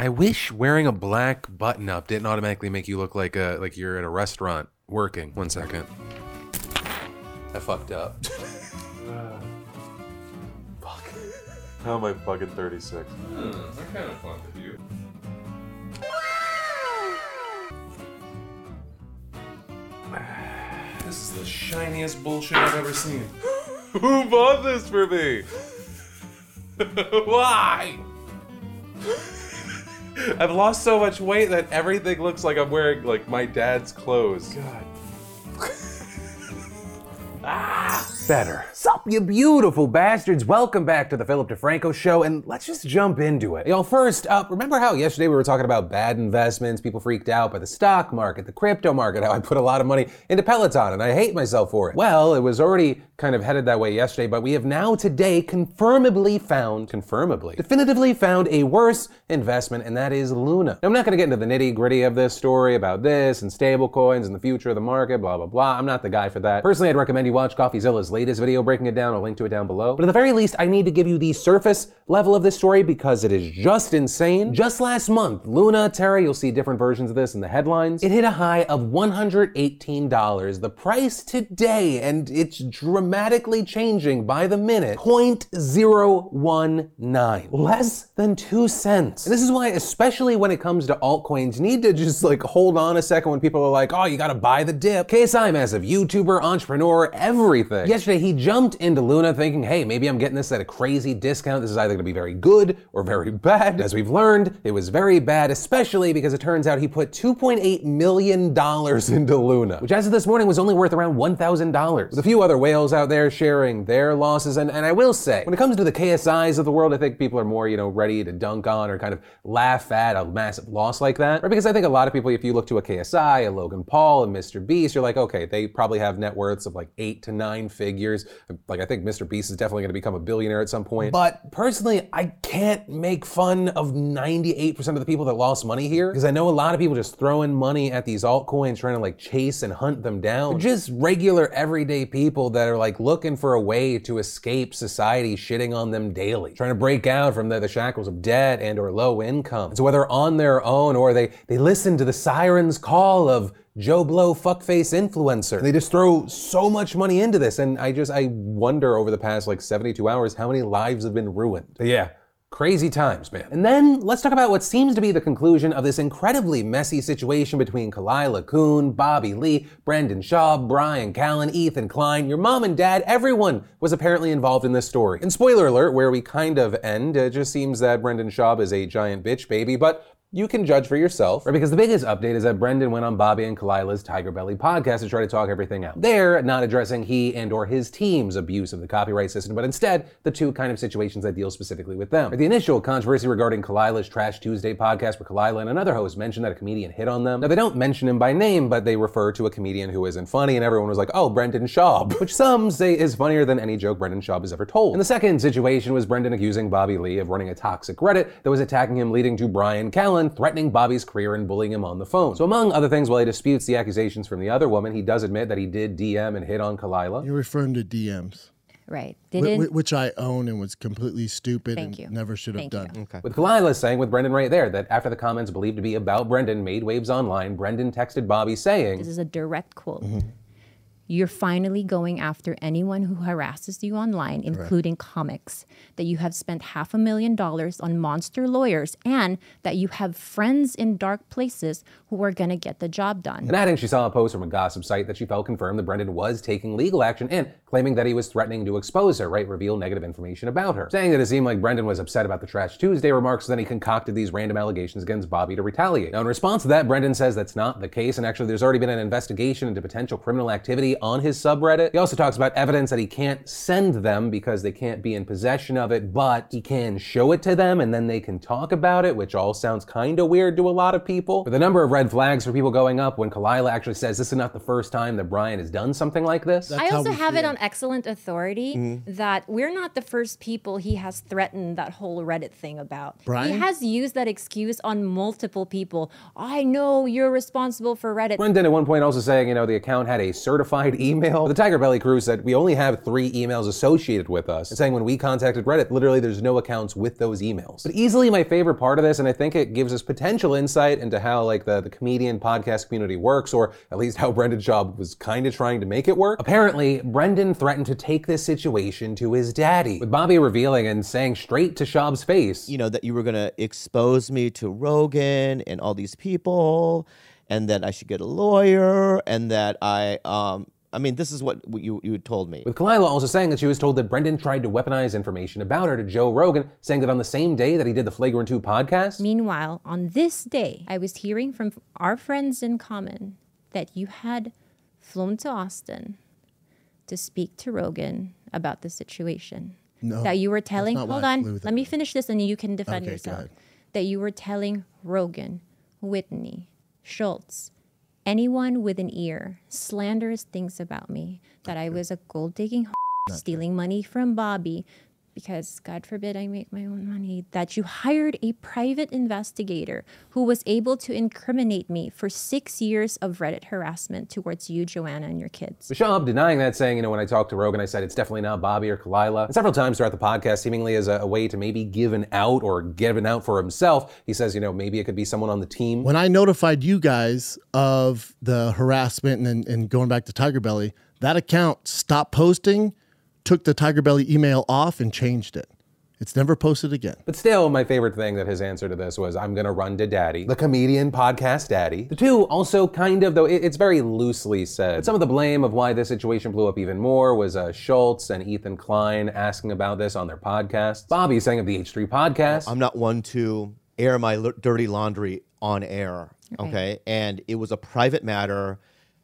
I wish wearing a black button up didn't automatically make you look like a like you're at a restaurant working. One second. I fucked up. Fuck. How am I fucking 36? Hmm, I kind of fucked with you. This is the shiniest bullshit I've ever seen. Who bought this for me? Why? I've lost so much weight that everything looks like I'm wearing like my dad's clothes. God. Ah! Better. Sup, you beautiful bastards. Welcome back to the Philip DeFranco show, and let's just jump into it. Y'all, first up, remember how yesterday we were talking about bad investments, people freaked out by the stock market, the crypto market, how I put a lot of money into Peloton, and I hate myself for it. Well, it was already kind of headed that way yesterday, but we have now today confirmably found, confirmably, definitively found a worse investment, and that is Luna. Now, I'm not going to get into the nitty gritty of this story about this and stablecoins and the future of the market, blah, blah, blah. I'm not the guy for that. Personally, I'd recommend you watch Coffeezilla's latest video breaking it down. I'll link to it down below. But at the very least, I need to give you the surface level of this story because it is just insane. Just last month, Luna, Terra, you'll see different versions of this in the headlines. It hit a high of $118. The price today, and it's dramatically changing by the minute, 0.019. Less than two cents. And this is why, especially when it comes to altcoins, you need to just like hold on a second when people are like, oh, you gotta buy the dip. KSI, massive YouTuber, entrepreneur, everything. Yesterday, he jumped into Luna thinking, hey, maybe I'm getting this at a crazy discount. This is either gonna be very good or very bad. As we've learned, it was very bad, especially because it turns out he put $2.8 million into Luna, which as of this morning was only worth around $1,000. With a few other whales out there sharing their losses. And, and I will say, when it comes to the KSIs of the world, I think people are more, you know, ready to dunk on or kind of laugh at a massive loss like that. Right? Because I think a lot of people, if you look to a KSI, a Logan Paul, a Mr. Beast, you're like, okay, they probably have net worths of like eight to nine figures. Years like I think Mr. Beast is definitely going to become a billionaire at some point. But personally, I can't make fun of 98% of the people that lost money here because I know a lot of people just throwing money at these altcoins trying to like chase and hunt them down. They're just regular everyday people that are like looking for a way to escape society shitting on them daily, trying to break out from the, the shackles of debt and or low income. So whether on their own or they they listen to the siren's call of Joe Blow fuckface influencer. They just throw so much money into this. And I just, I wonder over the past like 72 hours how many lives have been ruined. But yeah. Crazy times, man. And then let's talk about what seems to be the conclusion of this incredibly messy situation between Khalyla Kuhn, Bobby Lee, Brendan Schaub, Brian Callen, Ethan Klein, your mom and dad, everyone was apparently involved in this story. And spoiler alert, where we kind of end, it just seems that Brendan Schaub is a giant bitch baby, but you can judge for yourself. Right? Because the biggest update is that Brendan went on Bobby and Khalyla's Tiger Belly podcast to try to talk everything out. They're not addressing he and or his team's abuse of the copyright system, but instead the two kind of situations that deal specifically with them. Right? The initial controversy regarding Khalyla's Trash Tuesday podcast where Khalyla and another host mentioned that a comedian hit on them. Now they don't mention him by name, but they refer to a comedian who isn't funny and everyone was like, oh, Brendan Schaub, which some say is funnier than any joke Brendan Schaub has ever told. And the second situation was Brendan accusing Bobby Lee of running a toxic Reddit that was attacking him leading to Brian Callen threatening Bobby's career and bullying him on the phone. So among other things, while he disputes the accusations from the other woman, he does admit that he did DM and hit on Khalyla. You're referring to DMs, Right. Didn't. which I own and was completely stupid Thank and you. never should have Thank done. you. With Khalyla saying with Brendan right there that after the comments believed to be about Brendan made waves online, Brendan texted Bobby saying, this is a direct quote. Mm-hmm. You're finally going after anyone who harasses you online, including comics, that you have spent half a million dollars on monster lawyers, and that you have friends in dark places who are going to get the job done. and adding she saw a post from a gossip site that she felt confirmed that Brendan was taking legal action and claiming that he was threatening to expose her, right, reveal negative information about her. Saying that it seemed like Brendan was upset about the Trash Tuesday remarks, then he concocted these random allegations against Bobby to retaliate. Now, in response to that, Brendan says that's not the case, and actually there's already been an investigation into potential criminal activity on his subreddit. He also talks about evidence that he can't send them because they can't be in possession of it, but he can show it to them and then they can talk about it, which all sounds kind of weird to a lot of people. But the number of red flags for people going up when Khalyla actually says this is not the first time that Brian has done something like this. That's I also we have it on excellent authority mm-hmm. that we're not the first people he has threatened that whole Reddit thing about. He Brian? has used that excuse on multiple people. I know you're responsible for Reddit. Brendan at one point also saying, you know, the account had a certified email. The Tigerbelly crew said we only have three emails associated with us, and saying when we contacted Reddit, literally there's no accounts with those emails. But easily my favorite part of this, and I think it gives us potential insight into how like the, the comedian podcast community works, or at least how Brendan Schaub was kind of trying to make it work. Apparently, Brendan threatened to take this situation to his daddy, with Bobby revealing and saying straight to Schaub's face, you know, that you were going to expose me to Rogan and all these people, and that I should get a lawyer, and that I, um, I mean, this is what you you told me. With Khalyla also saying that she was told that Brendan tried to weaponize information about her to Joe Rogan, saying that on the same day that he did the Flagrant 2 podcast, Meanwhile, on this day, I was hearing from our friends in common that you had flown to Austin to speak to Rogan about the situation. No, that you were telling, hold on, let me finish this and you can defend Okay, yourself. ahead. That you were telling Rogan, Whitney, Schulz, anyone with an ear, slanders things about me, that I was a gold digging stealing money from Bobby because God forbid I make my own money, that you hired a private investigator who was able to incriminate me for six years of Reddit harassment towards you, Joanna, and your kids. Bashab denying that, saying, you know, when I talked to Rogan, I said it's definitely not Bobby or Khalyla. And several times throughout the podcast, seemingly as a, a way to maybe give an out or give an out for himself, he says, you know, maybe it could be someone on the team. When I notified you guys of the harassment and, and going back to Tigerbelly, that account stopped posting, took the Tigerbelly email off, and changed it. It's never posted again. But still, my favorite thing that his answer to this was, I'm gonna run to daddy, the comedian podcast daddy. The two also kind of, though it- it's very loosely said, but some of the blame of why this situation blew up even more was uh, Schulz and Ethan Klein asking about this on their podcast. Bobby saying of the H3 podcast. I'm not one to air my l- dirty laundry on air. Okay. And it was a private matter.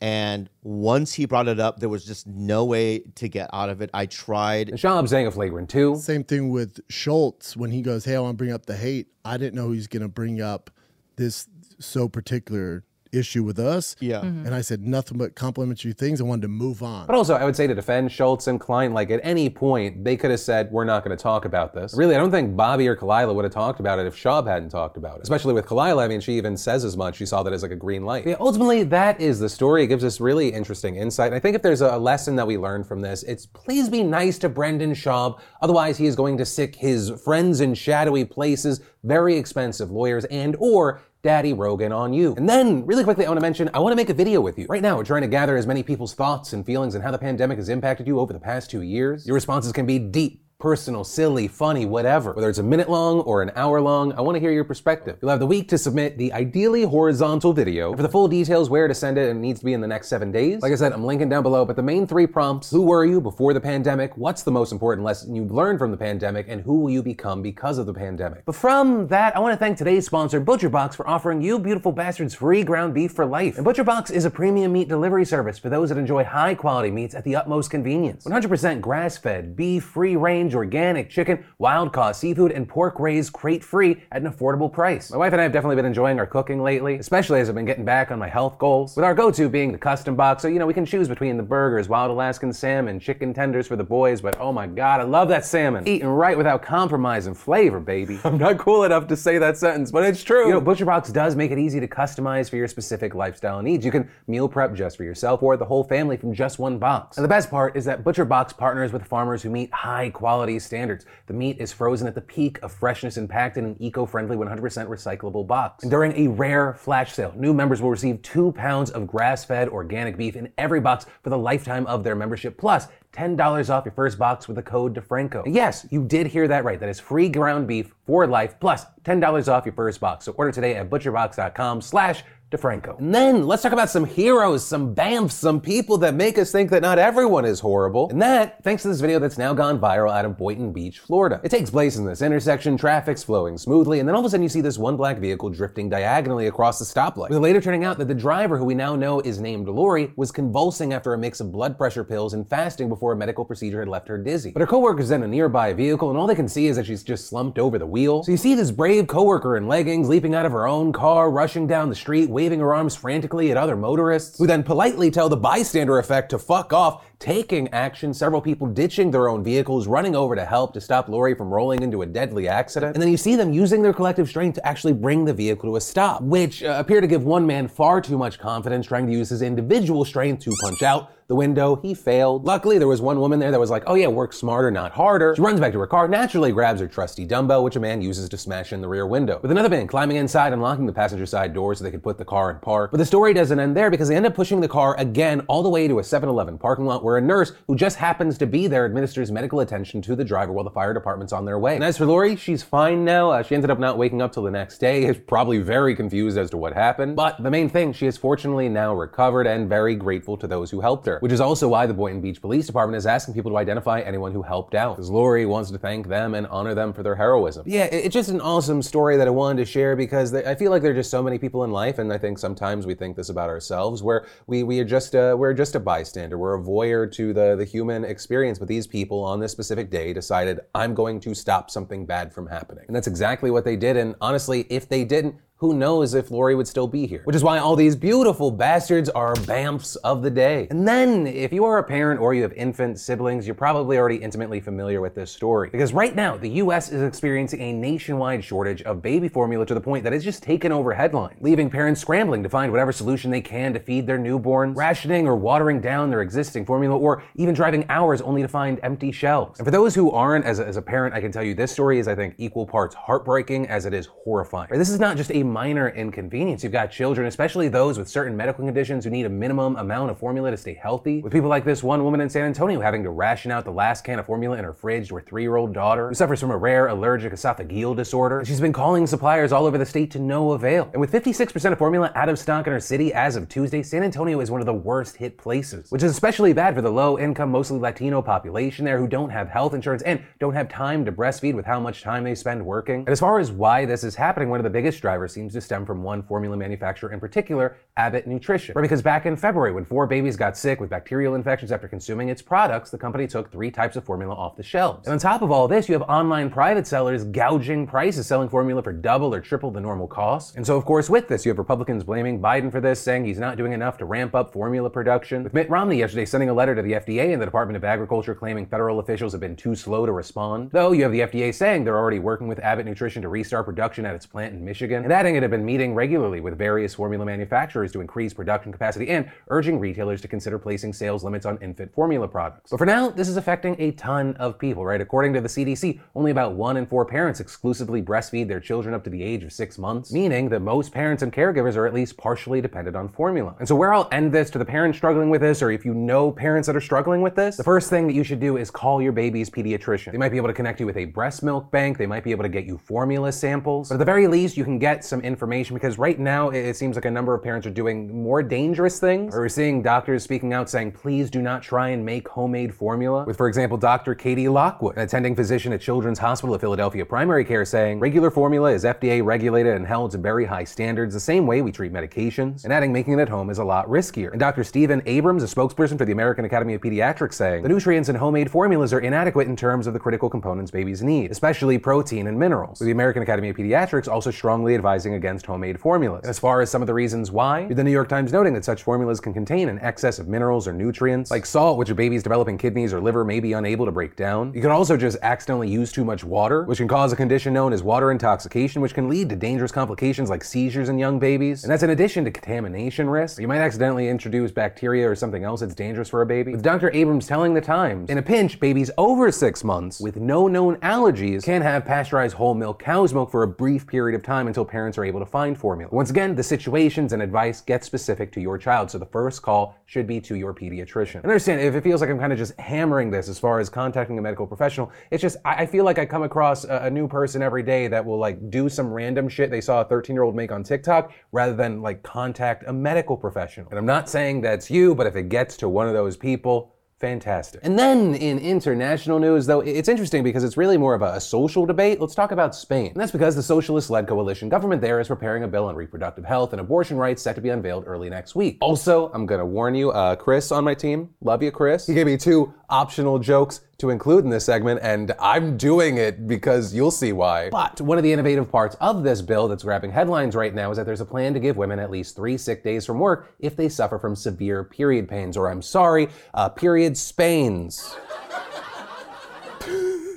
And once he brought it up, there was just no way to get out of it. I tried. and Schaub saying of Flagrant 2. Same thing with Schulz when he goes, Hey, I want to bring up the hate. I didn't know he's going to bring up this so particular issue with us. Yeah. Mm-hmm. And I said nothing but complimentary things. I wanted to move on. But also, I would say to defend Schulz and Klein, like at any point, they could have said, we're not going to talk about this. Really, I don't think Bobby or Khalyla would have talked about it if Schaub hadn't talked about it. Especially with Khalyla, I mean, she even says as much. She saw that as like a green light. Yeah, ultimately, that is the story. It gives us really interesting insight. And I think if there's a lesson that we learn from this, it's please be nice to Brendan Schaub. Otherwise, he is going to sic his friends in shadowy places, very expensive lawyers, and or Daddy Rogan on you. And then, really quickly, I want to mention I want to make a video with you. Right now, we're trying to gather as many people's thoughts and feelings and how the pandemic has impacted you over the past two years. Your responses can be deep. Personal, silly, funny, whatever. Whether it's a minute long or an hour long, I want to hear your perspective. You'll have the week to submit the ideally horizontal video. And for the full details, where to send it, and it needs to be in the next seven days. Like I said, I'm linking down below, but the main three prompts who were you before the pandemic? What's the most important lesson you've learned from the pandemic? And who will you become because of the pandemic? But from that, I want to thank today's sponsor, ButcherBox, for offering you beautiful bastards free ground beef for life. And ButcherBox is a premium meat delivery service for those that enjoy high quality meats at the utmost convenience. 100% grass fed, beef, free range, organic chicken, wild caught seafood, and pork raised crate free at an affordable price. My wife and I have definitely been enjoying our cooking lately, especially as I've been getting back on my health goals. With our go to being the custom box, so you know we can choose between the burgers, wild Alaskan salmon, chicken tenders for the boys, but oh my god, I love that salmon. Eating right without compromise compromising flavor, baby. I'm not cool enough to say that sentence, but it's true. You know, ButcherBox does make it easy to customize for your specific lifestyle needs. You can meal prep just for yourself or the whole family from just one box. And the best part is that ButcherBox partners with farmers who meet high quality standards. The meat is frozen at the peak of freshness and packed in an eco-friendly 100% recyclable box. And during a rare flash sale, new members will receive two pounds of grass-fed organic beef in every box for the lifetime of their membership, plus $10 off your first box with the code DeFranco. Yes, you did hear that right. That is free ground beef for life, plus $10 off your first box. So order today at butcherbox.com slash DeFranco. And then let's talk about some heroes, some BAMFs, some people that make us think that not everyone is horrible. And that, thanks to this video that's now gone viral out of Boynton Beach, Florida. It takes place in this intersection, traffic's flowing smoothly, and then all of a sudden you see this one black vehicle drifting diagonally across the stoplight. With it later turning out that the driver, who we now know is named Lori, was convulsing after a mix of blood pressure pills and fasting before a medical procedure had left her dizzy. But her coworker's in a nearby vehicle, and all they can see is that she's just slumped over the wheel. So you see this brave coworker in leggings leaping out of her own car, rushing down the street, waving her arms frantically at other motorists, who then politely tell the bystander effect to fuck off, taking action, several people ditching their own vehicles, running over to help to stop Lori from rolling into a deadly accident. And then you see them using their collective strength to actually bring the vehicle to a stop, which uh, appear to give one man far too much confidence trying to use his individual strength to punch out the window. He failed. Luckily, there was one woman there that was like, oh yeah, work smarter, not harder. She runs back to her car, naturally grabs her trusty dumbbell, which a man uses to smash in the rear window. With another man climbing inside and locking the passenger side door so they could put the car in park. But the story doesn't end there because they end up pushing the car again all the way to a 7-Eleven parking lot where a nurse who just happens to be there administers medical attention to the driver while the fire department's on their way. And as for Lori, she's fine now. Uh, she ended up not waking up till the next day. Is probably very confused as to what happened. But the main thing, she is fortunately now recovered and very grateful to those who helped her, which is also why the Boynton Beach Police Department is asking people to identify anyone who helped out. Because Lori wants to thank them and honor them for their heroism. Yeah, it- it's just an awesome story that I wanted to share because I feel like there are just so many people in life, and I think sometimes we think this about ourselves, where we, we are just a, we're just a bystander, we're a voyeur to the, the human experience. But these people on this specific day decided, I'm going to stop something bad from happening. And that's exactly what they did. And honestly, if they didn't, who knows if Lori would still be here? Which is why all these beautiful bastards are BAMFs of the day. And then, if you are a parent or you have infant siblings, you're probably already intimately familiar with this story. Because right now, the US is experiencing a nationwide shortage of baby formula to the point that it's just taken over headlines, leaving parents scrambling to find whatever solution they can to feed their newborns, rationing or watering down their existing formula, or even driving hours only to find empty shelves. And for those who aren't, as a, as a parent, I can tell you this story is, I think, equal parts heartbreaking as it is horrifying. This is not just a minor inconvenience. You've got children, especially those with certain medical conditions who need a minimum amount of formula to stay healthy. With people like this one woman in San Antonio having to ration out the last can of formula in her fridge to her three year old daughter, who suffers from a rare allergic esophageal disorder. She's been calling suppliers all over the state to no avail. And with 56% of formula out of stock in her city as of Tuesday, San Antonio is one of the worst hit places, which is especially bad for the low income, mostly Latino population there who don't have health insurance and don't have time to breastfeed with how much time they spend working. And as far as why this is happening, one of the biggest drivers seems to stem from one formula manufacturer in particular, Abbott Nutrition. Right, because back in February, when four babies got sick with bacterial infections after consuming its products, the company took three types of formula off the shelves. And on top of all this, you have online private sellers gouging prices, selling formula for double or triple the normal cost. And so, of course, with this, you have Republicans blaming Biden for this, saying he's not doing enough to ramp up formula production. With Mitt Romney yesterday sending a letter to the FDA and the Department of Agriculture claiming federal officials have been too slow to respond. Though you have the FDA saying they're already working with Abbott Nutrition to restart production at its plant in Michigan, and adding it had been meeting regularly with various formula manufacturers to increase production capacity and urging retailers to consider placing sales limits on infant formula products. But for now, this is affecting a ton of people, right? According to the CDC, only about one in four parents exclusively breastfeed their children up to the age of six months, meaning that most parents and caregivers are at least partially dependent on formula. And so, where I'll end this to the parents struggling with this, or if you know parents that are struggling with this, the first thing that you should do is call your baby's pediatrician. They might be able to connect you with a breast milk bank, they might be able to get you formula samples, but at the very least, you can get some information because right now it seems like a number of parents are doing more dangerous things. Or we're seeing doctors speaking out saying, please do not try and make homemade formula. With, for example, Dr. Katie Lockwood, an attending physician at Children's Hospital of Philadelphia Primary Care, saying, regular formula is FDA regulated and held to very high standards, the same way we treat medications, and adding making it at home is a lot riskier. And Dr. Steven Abrams, a spokesperson for the American Academy of Pediatrics, saying, the nutrients in homemade formulas are inadequate in terms of the critical components babies need, especially protein and minerals. With the American Academy of Pediatrics also strongly advising against homemade formulas. As far as some of the reasons why, the New York Times noting that such formulas can contain an excess of minerals or nutrients, like salt, which a baby's developing kidneys or liver may be unable to break down. You can also just accidentally use too much water, which can cause a condition known as water intoxication, which can lead to dangerous complications like seizures in young babies. And that's in addition to contamination risk. You might accidentally introduce bacteria or something else that's dangerous for a baby. With Dr. Abrams telling the Times, in a pinch, babies over six months with no known allergies can have pasteurized whole milk cow's milk for a brief period of time until parents are able to find formula. Once again, the situations and advice get specific to your child, so the first call should be to your pediatrician. And understand if it feels like I'm kind of just hammering this as far as contacting a medical professional, it's just I feel like I come across a, a new person every day that will like do some random shit they saw a 13 year old make on TikTok rather than like contact a medical professional. And I'm not saying that's you, but if it gets to one of those people, Fantastic. And then in international news, though, it's interesting because it's really more of a, social debate. Let's talk about Spain. And that's because the socialist led coalition government there is preparing a bill on reproductive health and abortion rights set to be unveiled early next week. Also, I'm going to warn you, uh, Chris on my team, love you, Chris. He gave me two optional jokes to include in this segment, and I'm doing it because you'll see why. But one of the innovative parts of this bill that's grabbing headlines right now is that there's a plan to give women at least three sick days from work if they suffer from severe period pains, or I'm sorry, uh, period spains.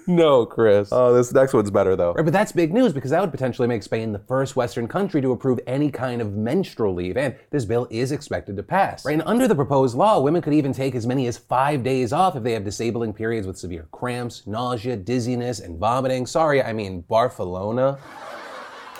No, Chris. Oh, this next one's better though. Right, but that's big news because that would potentially make Spain the first Western country to approve any kind of menstrual leave, and this bill is expected to pass. Right, and under the proposed law, women could even take as many as five days off if they have disabling periods with severe cramps, nausea, dizziness, and vomiting. Sorry, I mean Barcelona.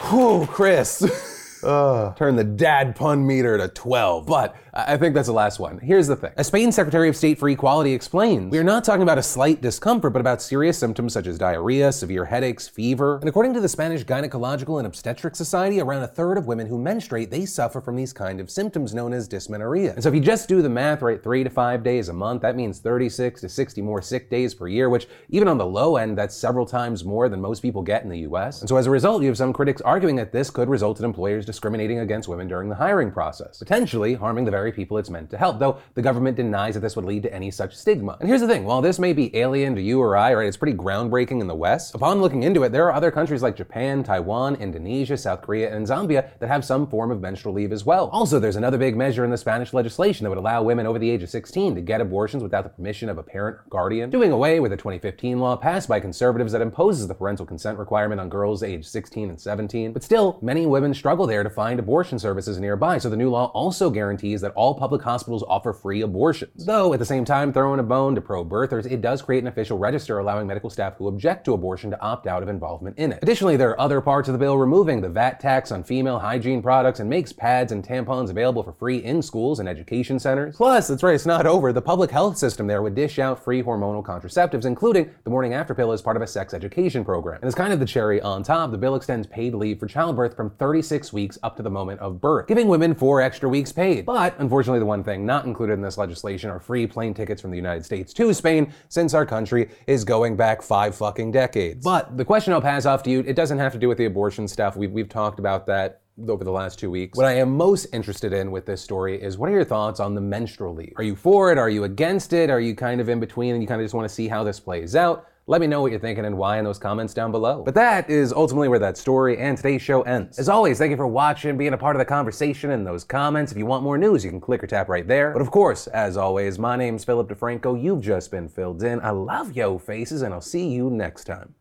Whew, Chris. Uh, turn the dad pun meter to 12. But I think that's the last one. Here's the thing. As Spain's Secretary of State for Equality explains, we are not talking about a slight discomfort, but about serious symptoms such as diarrhea, severe headaches, fever. And according to the Spanish Gynecological and Obstetric Society, around a third of women who menstruate, they suffer from these kind of symptoms known as dysmenorrhea. And so if you just do the math, right, three to five days a month, that means 36 to 60 more sick days per year, which even on the low end, that's several times more than most people get in the US. And so as a result, you have some critics arguing that this could result in employers discriminating against women during the hiring process, potentially harming the very people it's meant to help, though the government denies that this would lead to any such stigma. And here's the thing while this may be alien to you or I, right, it's pretty groundbreaking in the West, upon looking into it, there are other countries like Japan, Taiwan, Indonesia, South Korea, and Zambia that have some form of menstrual leave as well. Also, there's another big measure in the Spanish legislation that would allow women over the age of 16 to get abortions without the permission of a parent or guardian, doing away with a 2015 law passed by conservatives that imposes the parental consent requirement on girls aged 16 and 17. But still, many women struggle there to find abortion services nearby, so the new law also guarantees that all public hospitals offer free abortions. Though, at the same time, throwing a bone to pro birthers, it does create an official register allowing medical staff who object to abortion to opt out of involvement in it. Additionally, there are other parts of the bill removing the VAT tax on female hygiene products and makes pads and tampons available for free in schools and education centers. Plus, that's right, it's not over. The public health system there would dish out free hormonal contraceptives, including the morning after pill as part of a sex education program. And as kind of the cherry on top, the bill extends paid leave for childbirth from 36 weeks up to the moment of birth giving women four extra weeks paid. But unfortunately, the one thing not included in this legislation are free plane tickets from the United States to Spain, since our country is going back five fucking decades. But the question I'll pass off to you, it doesn't have to do with the abortion stuff. We've, we've talked about that over the last two weeks. What I am most interested in with this story is what are your thoughts on the menstrual leave? Are you for it? Are you against it? Are you kind of in between and you kind of just want to see how this plays out? Let me know what you're thinking and why in those comments down below. But that is ultimately where that story and today's show ends. As always, thank you for watching, being a part of the conversation in those comments. If you want more news, you can click or tap right there. But of course, as always, my name's Philip DeFranco. You've just been filled in. I love yo faces, and I'll see you next time.